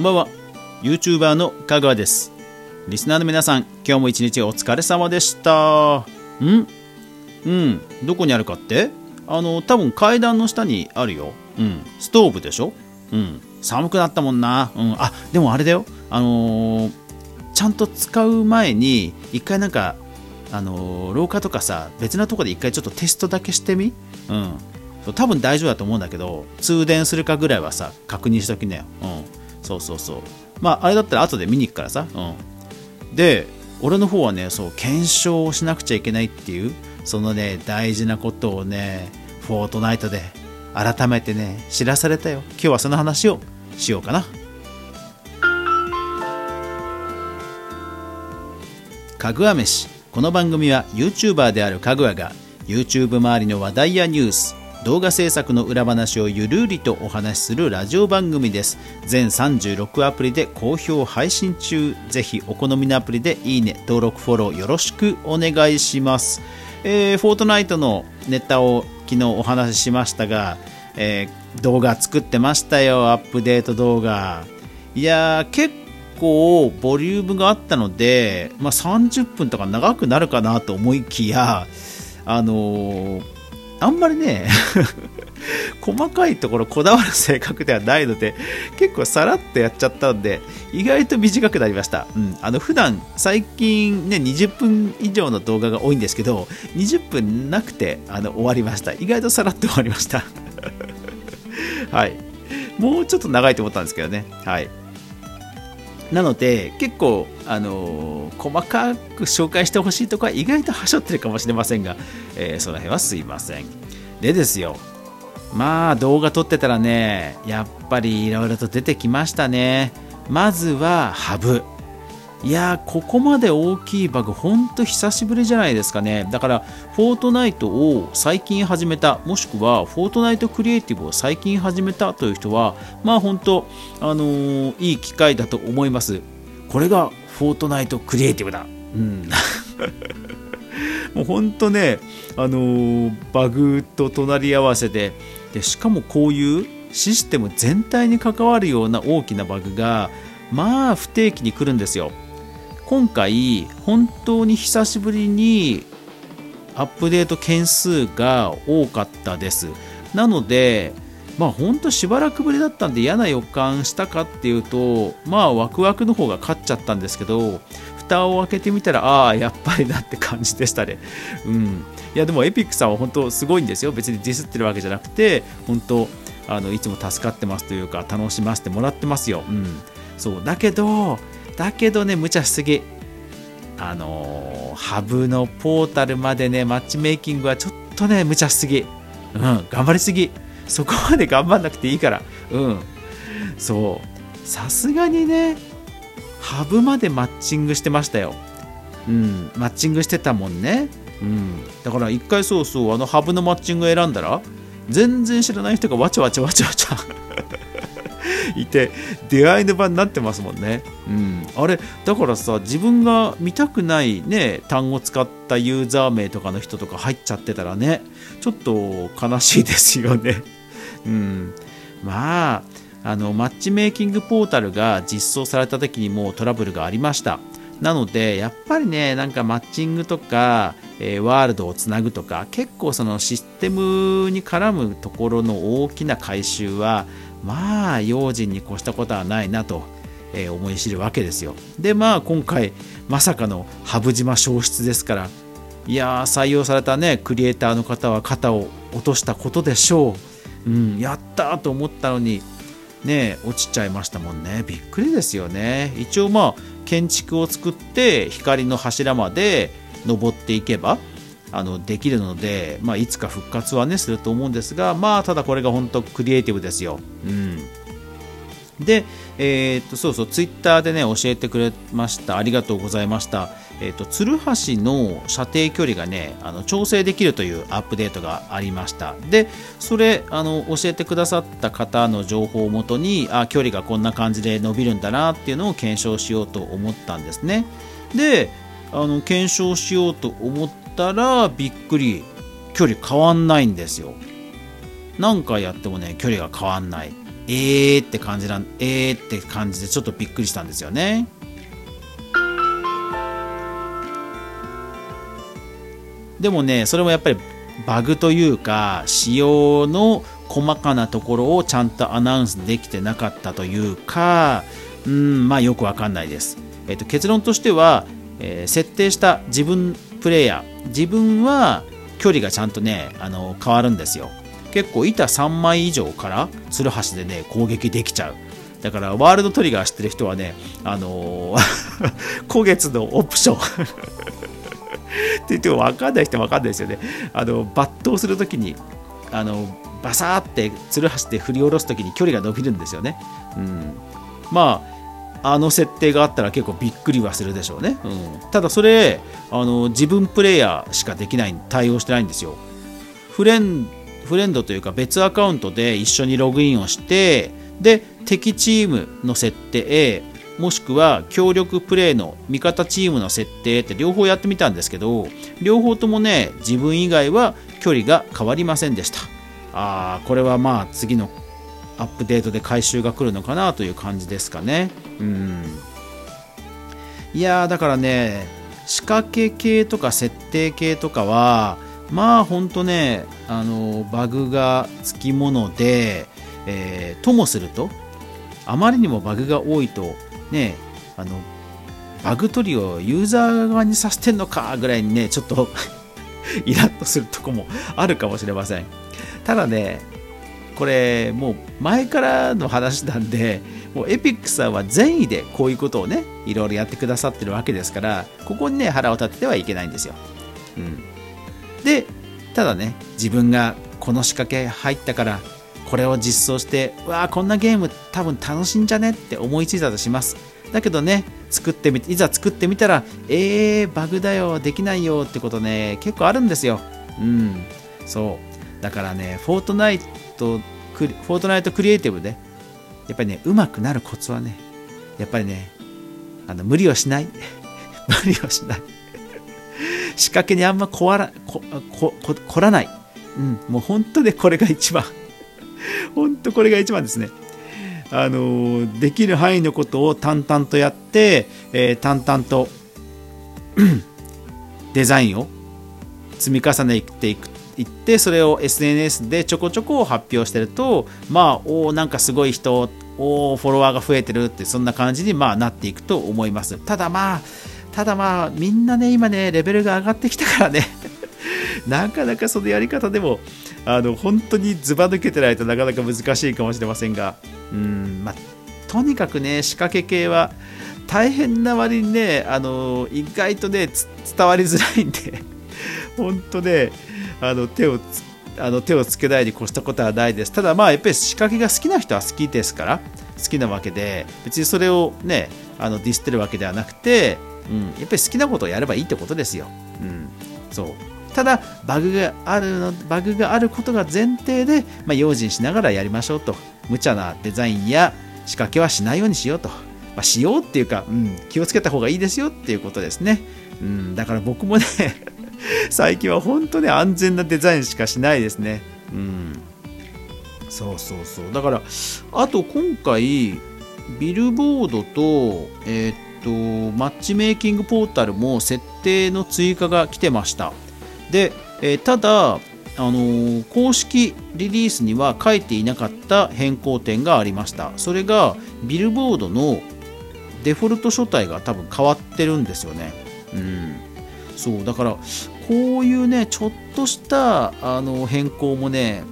んばんは。YouTuber の香川です。リスナーの皆さん今日も一日お疲れ様でした。ん？うん。どこにあるかって？あの多分階段の下にあるよ。うん。ストーブでしょ？うん。寒くなったもんな。うん。あでもあれだよ。あのー、ちゃんと使う前に一回なんかあのー、廊下とかさ別なとこで一回ちょっとテストだけしてみ？うん。多分大丈夫だと思うんだけど通電するかぐらいはさ確認しときなよ、うん、そうそうそう。まああれだったら後で見に行くからさ、うん、で俺の方はねそう検証をしなくちゃいけないっていうそのね大事なことをねフォートナイトで改めてね知らされたよ。今日はその話をしようかな。かぐわ飯。この番組は YouTuber であるかぐわが YouTube 周りの話題やニュース動画制作の裏話をゆるりとお話しするラジオ番組です。全36アプリで好評配信中。ぜひお好みのアプリでいいね登録フォローよろしくお願いします。えー、フォートナイトのネタを昨日お話ししましたが、えー、動画作ってましたよ。アップデート動画。いやー結構ボリュームがあったので、まあ、30分とか長くなるかなと思いきやあのーあんまりね 細かいところこだわる性格ではないので結構さらっとやっちゃったんで意外と短くなりました、うん、あの普段最近ね20分以上の動画が多いんですけど20分なくてあの終わりました。意外とさらっと終わりました。はい。もうちょっと長いと思ったんですけどね。はい。なので結構、あのー、細かく紹介してほしいとこは意外とはしょってるかもしれませんが、えー、その辺はすいません。でですよ。まあ動画撮ってたらねやっぱりいろいろと出てきましたね。まずはハブ。いやここまで大きいバグ、ほんと久しぶりじゃないですかね。だから、フォートナイトを最近始めた、もしくは、フォートナイトクリエイティブを最近始めたという人は、まあ本当、あのー、いい機会だと思います。これがフォートナイトクリエイティブだ。うん。もう本当ね、あのー、バグと隣り合わせでで、しかもこういうシステム全体に関わるような大きなバグが、まあ不定期に来るんですよ。今回本当に久しぶりにアップデート件数が多かったです。なのでまあ本当しばらくぶりだったんで嫌な予感したかっていうとまあワクワクの方が勝っちゃったんですけど蓋を開けてみたらああやっぱりなって感じでしたね。うん。いやでもエピックさんは本当すごいんですよ。別にディスってるわけじゃなくて本当あのいつも助かってますというか楽しませてもらってますよ。うん。そう。だけどだけどね、無茶しすぎ。あのー、ハブのポータルまでね、マッチメイキングはちょっとね、無茶しすぎ。うん、頑張りすぎ。そこまで 頑張んなくていいから。うん。そう。さすがにね、ハブまでマッチングしてましたよ。うん、マッチングしてたもんね。うん。だから一回そうそう、あのハブのマッチング選んだら、全然知らない人がわちゃわちゃわちゃわちゃ いて出会いの場になってますもんね、うん、あれだからさ自分が見たくないね単語使ったユーザー名とかの人とか入っちゃってたらねちょっと悲しいですよね、うん、まああのマッチメイキングポータルが実装された時にもうトラブルがありました。なのでやっぱりねなんかマッチングとか、えー、ワールドをつなぐとか結構そのシステムに絡むところの大きな改修はまあ用心に越したことはないなと、え、思い知るわけですよ。でまあ今回まさかの羽生島消失ですからいや採用されたねクリエイターの方は肩を落としたことでしょう、うん、やったと思ったのにね落ちちゃいましたもんね。びっくりですよね。一応まあ建築を作って光の柱まで登っていけばあのできるので、まあ、いつか復活はねすると思うんですがまあただこれが本当クリエイティブですよ。うん。で、えー、っとそうそうツイッターでね教えてくれました。ありがとうございました、えー、っと鶴橋の射程距離がねあの調整できるというアップデートがありました。でそれあの教えてくださった方の情報をもとにあ距離がこんな感じで伸びるんだなっていうのを検証しようと思ったんですね。であの検証しようと思ったらびっくり距離変わんないんですよ。何回やってもね距離が変わんない。えーって感じなんえーって感じでちょっとびっくりしたんですよね。でもねそれもやっぱりバグというか仕様の細かなところをちゃんとアナウンスできてなかったというかうんまあよくわかんないです、えっと、結論としては、えー、設定した自分プレイヤー。自分は距離がちゃんとねあの変わるんですよ。結構板3枚以上からツルハシでね攻撃できちゃう。だからワールドトリガー知ってる人はねあのー、古月のオプション。って言っても分かんない人は分かんないですよね。あの抜刀するときにあのバサーってツルハシで振り下ろすときに距離が伸びるんですよね、うん、まああの設定があったら結構びっくりはするでしょうね、うん、ただそれあの自分プレイヤーしかできない対応してないんですよ。フレンフレンドというか別アカウントで一緒にログインをしてで敵チームの設定もしくは協力プレイの味方チームの設定って両方やってみたんですけど両方ともね自分以外は距離が変わりませんでした。あーこれはまあ次のアップデートで回収が来るのかなという感じですかね。うん。いやだからね、仕掛け系とか設定系とかは、まあほんとね、あの、バグがつきもので、えー、ともすると、あまりにもバグが多いと、ね、あの、バグ取りをユーザー側にさせてんのかぐらいにね、ちょっと イラッとするとこもあるかもしれません。ただね、これもう前からの話なんでもうエピックさんは善意でこういうことをねいろいろやってくださってるわけですからここにね腹を立ててはいけないんですよ、うん、でただね自分がこの仕掛け入ったからこれを実装してわーこんなゲーム多分楽しいんじゃねって思いついたとします。だけどね作ってみいざ作ってみたらえーバグだよできないよってことね結構あるんですよ。うん。そう。だからねフォートナイトフォートナイトクリエイティブでやっぱりねうまくなるコツはねやっぱりねあの無理をしない。無理をしない。仕掛けにあんまこわらこここ凝らない、うん、もう本当でこれが一番。本当これが一番ですね。あのできる範囲のことを淡々とやって、えー、淡々とデザインを積み重ねていくと行ってそれを SNS でちょこちょこ発表してるとまあおなんかすごい人おフォロワーが増えてるってそんな感じにまあなっていくと思います。ただまあただまあみんなね今ねレベルが上がってきたからね。なかなかそのやり方でもあの本当にずば抜けてないとなかなか難しいかもしれませんが。うんまあとにかくね仕掛け系は大変な割にねあの意外とね伝わりづらいんで。本当ねあの手をあの手をつけないに越したことはないです。ただまあやっぱり仕掛けが好きな人は好きですから好きなわけで別にそれをねあのディスってるわけではなくて、うん、やっぱり好きなことをやればいいってことですよ。うん、そうただバグがあるのバグがあることが前提で、まあ、用心しながらやりましょうと無茶なデザインや仕掛けはしないようにしようと、まあ、しようっていうか、うん、気をつけた方がいいですよっていうことですね、うん、だから僕もね 最近は本当に安全なデザインしかしないですね。うん。そうそうそう。だから、あと今回、ビルボードと、えー、っと、マッチメイキングポータルも設定の追加が来てました。で、えー、ただ、あのー、公式リリースには書いていなかった変更点がありました。それが、ビルボードのデフォルト書体が多分変わってるんですよね。うん。そうだからこういうねちょっとしたあの変更もね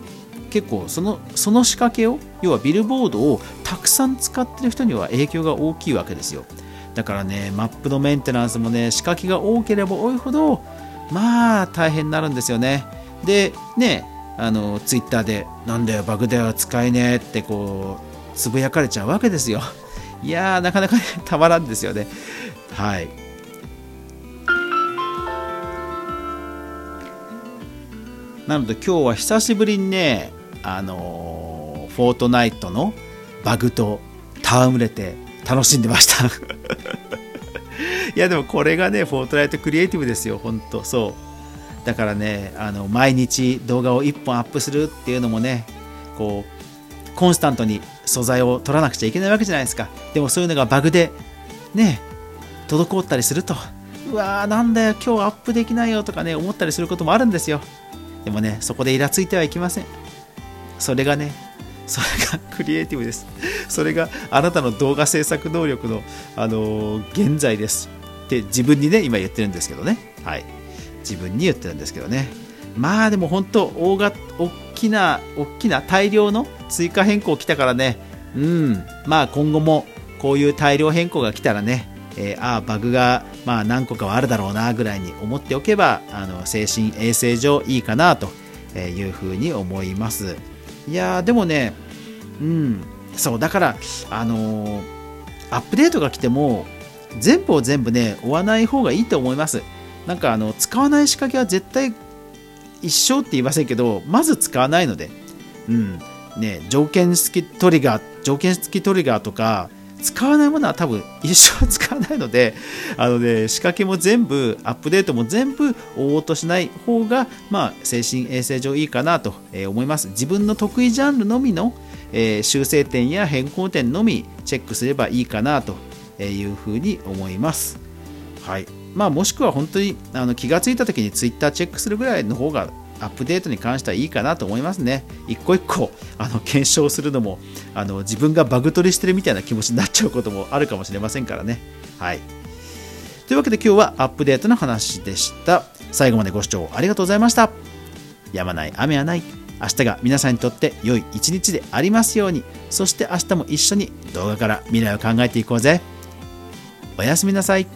結構そのその仕掛けを要はビルボードをたくさん使ってる人には影響が大きいわけですよ。だからねマップのメンテナンスもね仕掛けが多ければ多いほどまあ大変になるんですよね。でねあのツイッターでなんだよバグだよ使えねえってこうつぶやかれちゃうわけですよ。いやーなかなか、ね、たまらんですよね。はい。なので今日は久しぶりにね、あのー、フォートナイトのバグと戯れて楽しんでました。いやでもこれがね、フォートナイトクリエイティブですよ、本当。そう。だからね、あの毎日動画を1本アップするっていうのもね、こう、コンスタントに素材を取らなくちゃいけないわけじゃないですか。でもそういうのがバグでね滞ったりするとうわーなんだよ今日アップできないよとかね思ったりすることもあるんですよ。でもねそこでイラついてはいけません。それがねそれが クリエイティブです。それがあなたの動画制作能力の、あのー、現在です。って自分にね今言ってるんですけどね。はい。自分に言ってるんですけどね。まあでも本当大が大きな大きな大量の追加変更来たからね。うん。まあ今後もこういう大量変更が来たらねえー、ああバグがまあ何個かはあるだろうなぐらいに思っておけばあの精神衛生上いいかなというふうに思います。いやでもねうんそうだからあのー、アップデートが来ても全部を全部ね追わない方がいいと思います。なんかあの使わない仕掛けは絶対一生って言いませんけどまず使わないので。うんね条件付きトリガー条件付きトリガーとか使わないものは多分一生使わないので あの、ね、仕掛けも全部アップデートも全部追おうとしない方が、まあ、精神衛生上いいかなと思います自分の得意ジャンルのみの、えー、修正点や変更点のみチェックすればいいかなというふうに思います。はいまあ、もしくは本当にあの気がついた時に Twitter チェックするぐらいの方がアップデートに関してはいいかなと思いますね。一個一個あの検証するのもあの自分がバグ取りしてるみたいな気持ちになっちゃうこともあるかもしれませんからね。はい。というわけで今日はアップデートの話でした。最後までご視聴ありがとうございました。やまない雨はない。明日が皆さんにとって良い一日でありますように。そして明日も一緒に動画から未来を考えていこうぜ。おやすみなさい。